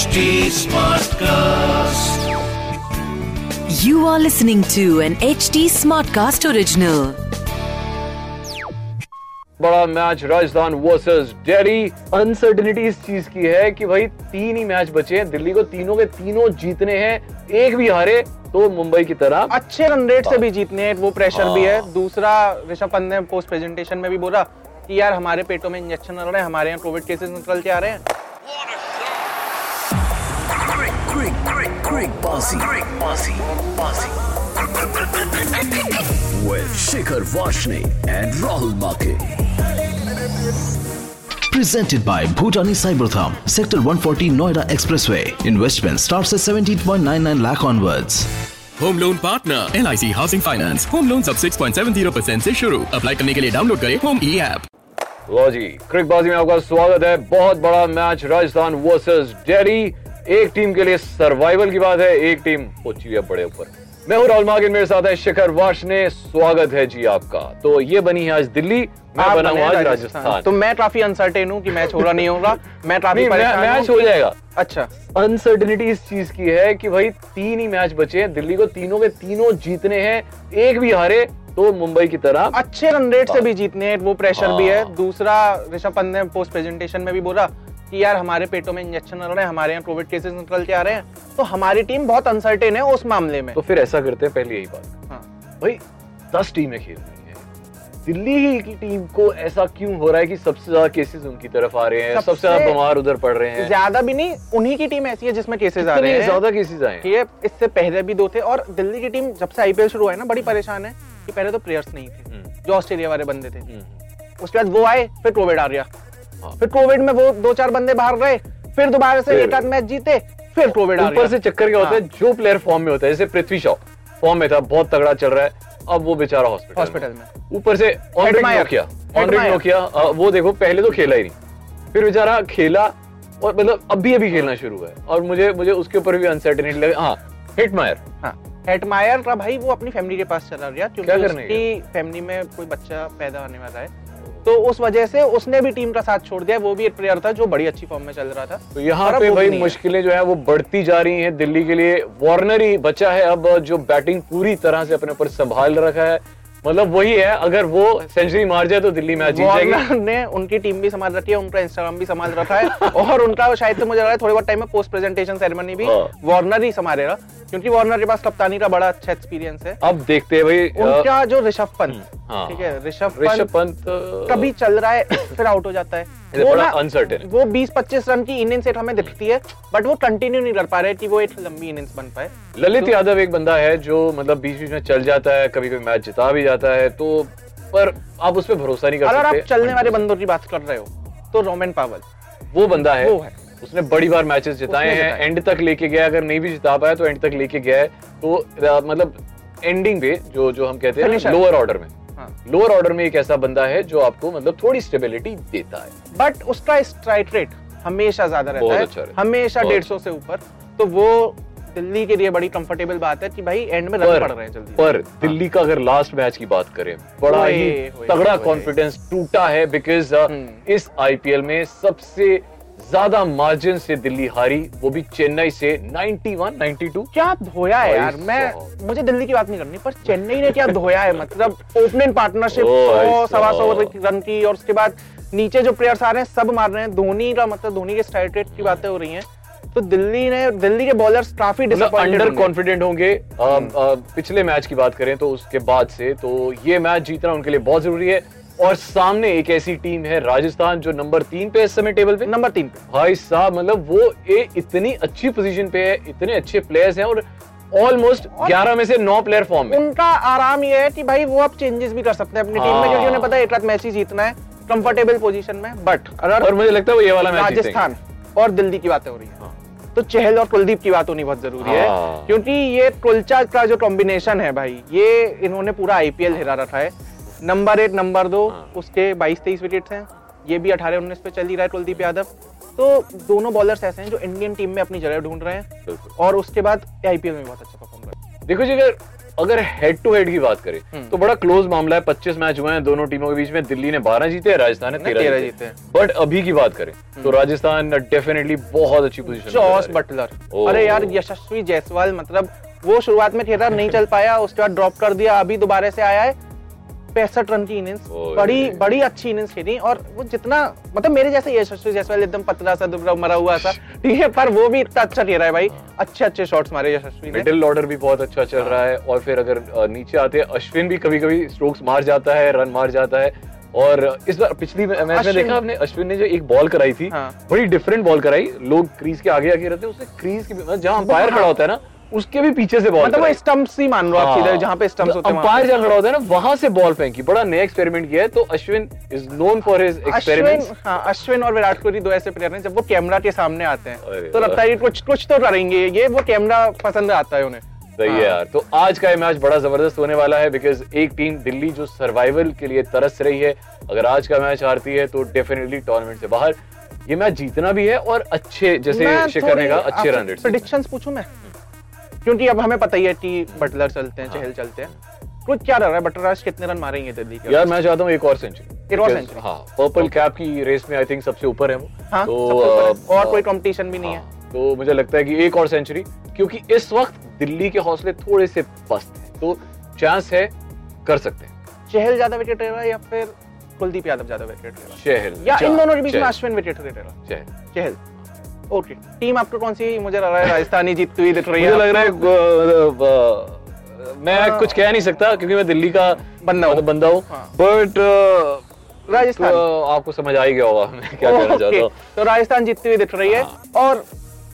HD Smartcast. You are listening to an HD Smartcast original. बड़ा match Rajasthan versus Delhi uncertainty इस चीज़ की है कि भाई तीन ही मैच बचे हैं। दिल्ली को तीनों के तीनों जीतने हैं। एक भी हारे तो मुंबई की तरह। अच्छे रन रेट से भी जीतने हैं वो प्रेशर भी है। हाँ। दूसरा ऋषभ पंत ने पोस्ट प्रेजेंटेशन में भी बोला कि यार हमारे पेटों में इंजेक्शन लग रहे हैं हमारे यहाँ कोविड केसेस निकल के आ रहे हैं। Quick, bossy, quick, bossy, bossy. With Shikhar Vashne and Rahul Make. Presented by Bhutani Cybertham, Sector 140 Noida Expressway. Investment starts at 17.99 lakh onwards. Home loan partner L I C housing finance home loan सब 6.70 percent ऐसी शुरू apply करने के लिए download करें home ई app लो जी क्रिकबाजी में आपका स्वागत है बहुत बड़ा मैच राजस्थान वर्सेस दिल्ली एक टीम के लिए सर्वाइवल की बात है एक टीम पहुँची है बड़े ऊपर। मैं हूँ राहुल मागिन मेरे साथ है शिखर वाशने स्वागत है जी आपका। तो ये बनी है आज दिल्ली मैं बना हूँ आज राजस्थान। तो मैं काफ़ी अनसर्टेन हूँ कि मैच हो रहा नहीं होगा। मैं काफ़ी परेशान मैच हो। जाएगा। अच्छा। अनसर्टिनिटी इस चीज़ की है कि भाई तीन ही मैच बचे हैं। दिल्ली को तीनों के तीनों जीतने हैं एक भी हारे तो मुंबई की तरह अच्छे रन रेट से भी जीतने हैं वो प्रेशर भी है। हाँ। दूसरा ऋषभ पंत ने पोस्ट प्रेजेंटेशन में भी बोला कि यार हमारे पेटों में इंजेक्शन लग रहे हैं हमारे यहाँ कोविड केसेस निकल के आ रहे हैं तो हमारी टीम बहुत अनसर्टेन है उस मामले में तो फिर ऐसा करते हैं पहले यही बात हाँ। भाई दस टीमें खेल रही हैं दिल्ली ही की टीम को ऐसा क्यों हो रहा है कि सबसे ज़्यादा केसेस उनकी तरफ़ आ रहे हैं सबसे ज़्यादा बीमार उधर पड़ रहे हैं ज़्यादा भी नहीं उन्हीं की टीम ऐसी है जिसमें केसेस आ रहे हैं ज़्यादा केसेस आए ये इससे पहले भी दो थे और दिल्ली की टीम जब से आईपीएल शुरू हुआ है ना बड़ी परेशान है कि पहले तो प्लेयर्स नहीं थे हम्म। जो ऑस्ट्रेलिया वाले बंदे थे हम्म। उसके बाद वो आए फिर कोविड आ गया हाँ। फिर कोविड में वो दो चार बंदे बाहर रहे फिर दोबारा से एक आध मैच जीते फिर कोविड ऊपर से चक्कर क्या होता है हाँ। जो प्लेयर फॉर्म में होता है जैसे पृथ्वी शॉ फॉर्म में था बहुत तगड़ा चल रहा है अब वो बेचारा हॉस्पिटल हॉस्पिटल में। ऊपर से ऑनरेड. नोकिया ऑनरेड नोकिया वो देखो पहले तो खेला ही नहीं। फिर बेचारा खेला और मतलब अभी अभी खेलना शुरू है। और मुझे मुझे उसके ऊपर भी अनसर्टेनिटी लगे। हाँ हिटमायर हाँ हेटमायर का भाई वो अपनी फैमिली के पास चला गया क्योंकि उसकी फैमिली में कोई बच्चा पैदा होने वाला है। तो उस वजह से उसने भी टीम का साथ छोड़ दिया। वो भी एक प्लेयर था जो बड़ी अच्छी फॉर्म में चल रहा था। तो यहाँ पे भाई मुश्किलें जो है वो बढ़ती जा रही हैं दिल्ली के लिए। वार्नर ही बचा है अब जो बैटिंग पूरी तरह से अपने ऊपर संभाल रखा है। मतलब वही है अगर वो सेंचुरी मार जाए तो दिल्ली मैच जीत जाएगी ने उनकी टीम भी संभाल रखी है उनका इंस्टाग्राम भी संभाल रखा है और उनका शायद तो मुझे लग रहा है थोड़ी बहुत टाइम में पोस्ट प्रेजेंटेशन सेरेमनी भी हाँ। वार्नर ही संभालेगा क्योंकि वार्नर के पास कप्तानी का बड़ा अच्छा एक्सपीरियंस है अब देखते हैं भाई उनका जो ऋषभ पंत हाँ। ठीक है ऋषभ ऋषभ पंत कभी चल रहा है फिर आउट हो जाता है वो ना uncertain. वो 20-25 रन की इनिंग्स एक हमें दिखती है बट वो कंटिन्यू नहीं कर पा रहे कि वो एक लंबी इनिंग्स बन पाए। ललित यादव एक बंदा है जो मतलब बीच बीच में चल जाता है कभी कभी मैच जिता भी जाता है तो पर आप उस पर भरोसा नहीं कर अगर आप चलने वाले बंदों की बात कर रहे हो तो रोमन पावल वो बंदा है। वो है। उसने बड़ी बार मैचेस जिताए हैं। एंड तक लेके गया अगर नहीं भी जिता पाया तो एंड तक लेके गया है। तो मतलब एंडिंग पे जो जो हम कहते हैं लोअर ऑर्डर में। लोअर ऑर्डर में एक ऐसा बंदा है जो आपको मतलब थोड़ी स्टेबिलिटी देता है। बट उसका स्ट्राइक रेट हमेशा ज़्यादा रहता है। अच्छा हमेशा डेढ़ सौ से ऊपर। तो वो दिल्ली के लिए बड़ी कंफर्टेबल बात है कि भाई एंड में रन पड़ रहे हैं जल्दी। पर दिल्ली का अगर लास्ट मैच की बात करें बड़ा ही तगड़ा कॉन्फिडेंस टूटा है बिकॉज़ हम्म। इस आईपीएल में सबसे ज़्यादा मार्जिन से दिल्ली हारी वो भी चेन्नई से 91 92 क्या धोया है यार? मैं मुझे दिल्ली की बात नहीं करनी पर चेन्नई ने क्या धोया है? मतलब ओपनिंग पार्टनरशिप सौ सवा सौ रन की और उसके बाद नीचे जो प्लेयर्स आ रहे हैं सब मार रहे हैं। धोनी का मतलब धोनी के स्ट्राइक रेट की बातें हो रही हैं। तो दिल्ली ने दिल्ली के बॉलर्स काफ़ी मतलब अंडर कॉन्फिडेंट होंगे। अ, पिछले मैच की बात करें तो उसके बाद से तो ये मैच जीतना उनके लिए बहुत ज़रूरी है। और सामने एक ऐसी टीम है राजस्थान जो नंबर तीन पे है इस समय टेबल पे। नंबर तीन पे। भाई साहब मतलब वो ए, इतनी अच्छी पोजीशन पे है इतने अच्छे प्लेयर्स हैं और ऑलमोस्ट 11 में से 9 प्लेयर फॉर्म में। उनका आराम ये है कि भाई वो अब चेंजेस भी कर सकते हैं अपनी टीम में हाँ। क्योंकि उन्हें पता है एक रात मैच ही जीतना है कंफर्टेबल पोजीशन में। बट अगर और मुझे लगता है वो ये वाला मैच राजस्थान और दिल्ली की बातें हो रही है। तो चहल और कुलदीप की बात होनी बहुत ज़रूरी है हाँ। क्योंकि ये कुलचा का जो कॉम्बिनेशन है भाई ये इन्होंने पूरा आईपीएल हिरा रखा है। नंबर एक नंबर दो हाँ। उसके 22-23 विकेट हैं। ये भी 18-19 पे चल ही रहा है कुलदीप यादव। तो दोनों बॉलर्स ऐसे हैं जो इंडियन टीम में अपनी जगह ढूंढ रहे हैं। और उसके बाद आईपीएल में बहुत अच्छा परफॉर्म कर रहे हैं। देखो जी अगर अगर हेड टू हेड की बात करें हम्म। तो बड़ा क्लोज मामला है। 25 मैच हुए हैं दोनों टीमों के बीच में। दिल्ली ने 12 जीते हैं राजस्थान ने ने 13 13 जीते। हम्म। बट अभी की बात करें तो राजस्थान डेफिनेटली बहुत अच्छी पोजीशन जॉस बटलर अरे यार यशस्वी जायसवाल मतलब वो शुरुआत में थिएटर नहीं चल पाया उसके बाद ड्रॉप कर दिया अभी दोबारा से आया है। पैंसठ रन की इनिंग्स बड़ी बड़ी अच्छी इनिंग्स खेली और वो जितना मतलब मेरे जैसे यशस्वी जायसवाल एकदम पतला सा दुबला मरा हुआ सा ठीक है पर वो भी इतना अच्छा खेल रहा है भाई। अच्छे अच्छे शॉट्स मारे यशस्वी मिडिल ऑर्डर भी बहुत अच्छा चल रहा है और फिर अगर नीचे आते हैं अश्विन भी कभी कभी स्ट्रोक्स मार जाता है रन मार जाता है और इस बार पिछली मैच में देखा आपने अश्विन ने जो एक बॉल कराई थी हाँ। बड़ी डिफरेंट बॉल कराई लोग क्रीज के आगे आगे रहते हैं उसने क्रीज की जहाँ अंपायर खड़ा होता है ना उसके भी पीछे से बॉल मतलब वो ही मान लो आप सीधे जहाँ पे स्टम्प्स होते हैं अंपायर जहाँ खड़ा होता है ना वहाँ से बॉल फेंकी। बड़ा नया एक्सपेरिमेंट किया है तो Ashwin is known for his Ashwin experiments हाँ अश्विन और विराट कोहली दो ऐसे प्लेयर हैं जब वो कैमरा के सामने आते हैं। तो लगता है कुछ कुछ तो करेंगे ये वो कैमरा पसंद आता है उन्हें। सही है यार। तो आज का ये मैच बड़ा ज़बरदस्त होने वाला है बिकॉज़ एक टीम दिल्ली जो सर्वाइवल के लिए तरस रही है अगर आज का मैच हारती है तो डेफिनेटली टूर्नामेंट से बाहर। ये मैच जीतना भी है और अच्छे जैसे शिखर ने कहा अच्छे रन रेट प्रेडिक्शंस पूछूँ मैं? क्योंकि अब हमें पता ही है कि बटलर चलते हैं चहल चलते हैं। कुछ क्या रहा है? बटलर आज कितने रन मारेंगे दिल्ली के? यार मैं चाहता हूँ एक और सेंचुरी एक और century? हाँ पर्पल कैप की रेस में आई थिंक सबसे ऊपर है वो। हाँ तो है। और कोई कंपटीशन भी नहीं है। हाँ, तो मुझे लगता है कि एक और सेंचुरी क्योंकि इस वक्त दिल्ली के हौसले थोड़े से पस्त हैं तो चांस है कर सकते हैं। चहल ज़्यादा विकेट ले रहा या फिर कुलदीप यादव ज़्यादा विकेट ले रहा चहल या इन दोनों के बीच में अश्विन विकेट ले रहा चहल। चहल। ओके टीम आपको कौन सी मुझे लग रहा है राजस्थानी जीतती हुई दिख रही है मुझे लग रहा है मैं हाँ। कुछ कह नहीं सकता क्योंकि मैं दिल्ली का बंदा हूँ। मतलब बंदा हूँ हाँ। बट राजस्थान। आपको समझ आ ही गया होगा मैं क्या कहना चाहता हूँ तो राजस्थान जीतती हुई दिख रही है हाँ। और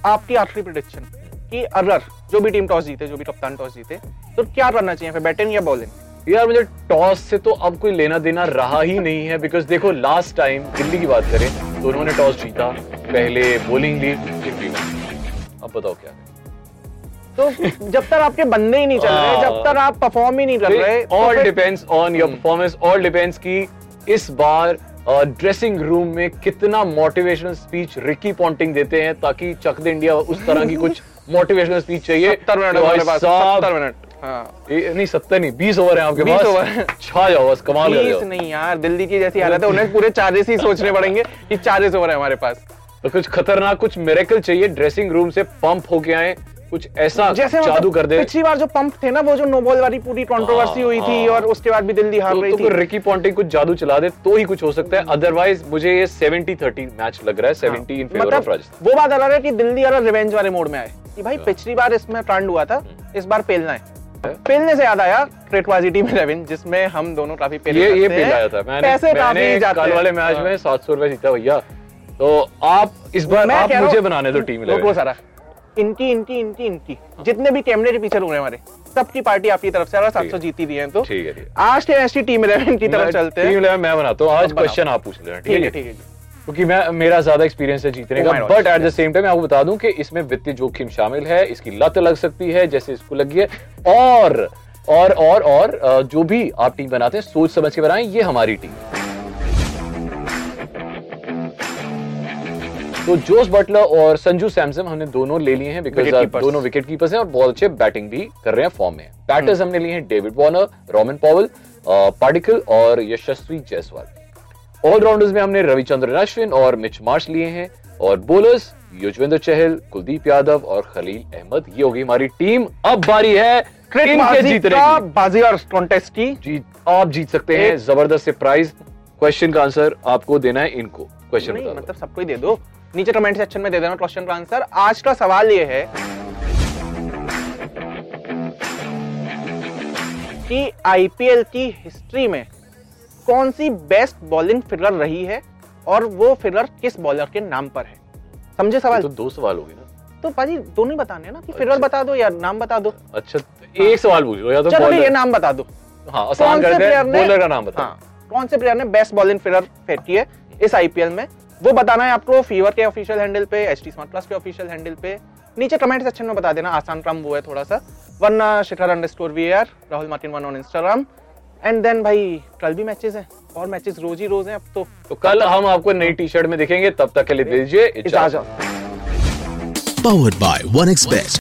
आपकी आखिरी प्रिडिक्शन कि अगर जो भी टीम टॉस जीते जो भी कप्तान टॉस जीते तो क्या करना चाहिए फिर बैटिंग या बॉलिंग यार मुझे टॉस से तो अब कोई लेना देना रहा ही नहीं है बिकॉज़ देखो लास्ट टाइम दिल्ली की बात करें तो उन्होंने टॉस जीता पहले बॉलिंग ली अब बताओ क्या तो जब तक आपके बंदे ही नहीं चल रहे। जब तक आप परफॉर्म ही नहीं कर रहे all depends on your performance all depends की इस बार ड्रेसिंग रूम में कितना मोटिवेशनल स्पीच रिकी पॉन्टिंग देते हैं ताकि चक दे इंडिया उस तरह की कुछ मोटिवेशनल स्पीच चाहिए। 70 मिनट। कि भाई हमारे पास साहब, 70 मिनट हाँ नहीं सत्तर नहीं बीस ओवर है आपके पास। ओवर। छा जाओ बस कमाल कर जाओ नहीं यार दिल्ली की जैसी हालत है उन्हें पूरे चार्जेस ही सोचने पड़ेंगे कि चार्जेस ओवर है हमारे पास। तो कुछ खतरनाक कुछ मेरेकल चाहिए ड्रेसिंग रूम से पंप होके आए कुछ ऐसा जैसे मतलब जादू कर दे। पिछली बार जो पंप थे ना वो जो नोबॉल वाली पूरी कंट्रोवर्सी हुई थी हाँ। और उसके बाद भी दिल्ली हार तो, रही तो थी। रिकी पॉन्टिंग कुछ जादू चला दे तो ही कुछ हो सकता है। अदरवाइज़ मुझे ये 70 30 मैच लग रहा है 70 इन फेवर ऑफ़ राजस्थान वो बात अलग है कि दिल्ली अगर रिवेंज वाले मोड में आए कि भाई पिछली बार इसमें ट्रांड हुआ था इस बार पेलना है। पेलने से याद आया क्रेटवाजी टीम इलेवन जिसमें हम दोनों काफ़ी पेले ये ये हैं। पेलाया था मैंने पैसे मैंने जाते कल वाले मैच हाँ। में 700 रुपए जीता भैया। तो आप इस बार आप मुझे बनाने दो टीम रुको सारा। इनकी इनकी इनकी इनकी। जितने भी कैमरे के पीछे रहे हैं हमारे सबकी पार्टी आपकी तरफ़ से सात सौ जीती दी है तो। ठीक है आज के ऐसी टीम इलेवन की तरफ़ चलते हैं। टीम इलेवन मैं बनाता हूँ। आज क्वेश्चन आप पूछ लेना ठीक है ठीक है। क्योंकि मैं मेरा ज़्यादा एक्सपीरियंस है जीतने का but at the same time आपको बता दूँ कि इसमें वित्तीय जोखिम शामिल है इसकी लत लग सकती है जैसे इसको लगी है। और और और और जो भी आप टीम बनाते हैं सोच समझ के बनाएँ ये हमारी टीम तो जोस बटलर और संजू सैमसन हमने दोनों ले लिए हैं बिकॉज़ दोनों विकेट कीपर्स हैं और बहुत अच्छे बैटिंग भी कर रहे हैं फॉर्म में। बैटर्स हमने लिए हैं डेविड वॉर्नर रोमन पॉवल पार्टिकल और यशस्वी जायसवाल। ऑलराउंडर्स में हमने रविचंद्रन अश्विन और मिच मार्श लिए हैं और बोलर्स युजवेंद्र चहल कुलदीप यादव और खलील अहमद। ये होगी हमारी टीम। अब बारी है बाजी बाजीगर कॉन्टेस्ट की। जीत आप जीत सकते हैं। ज़बरदस्त से प्राइज क्वेश्चन का आंसर आपको देना है इनको। क्वेश्चन मतलब सबको ही दे दो। नीचे कमेंट सेक्शन में दे देना क्वेश्चन का आंसर आज का सवाल ये है कि आईपीएल की हिस्ट्री में कौन सी बेस्ट बॉलिंग फिगर रही है और वो फिगर किस बॉलर के नाम पर है? समझे सवाल? तो दो सवाल हो गए ना। तो पाजी दोनों ही बताने ना कि फिगर अच्छा। बता दो या नाम बता दो। अच्छा तो एक सवाल पूछ या तो चलो ये नाम बता दो। हाँ कौन से प्लेयर ने बॉलर का नाम बता हाँ, कौन से प्लेयर ने बेस्ट बॉलिंग फिगर फेंकी है इस आईपीएल में? वो बताना है आपको फीवर के ऑफिशियल हैंडल पे एच टी स्मार्ट प्लस के ऑफिशियल हैंडल पे। नीचे कमेंट सेक्शन में बता देना आसान क्रम वो है थोड़ा सा। वरना Shikhar underscore we are Rahul Martin one on Instagram and then भाई कल भी मैचेस हैं और मैचेस रोज ही रोज हैं अब तो। तो कल हम आपको नई टी शर्ट में दिखेंगे तब तक के लिए दीजिए इजाज़त। By one by 1xBet.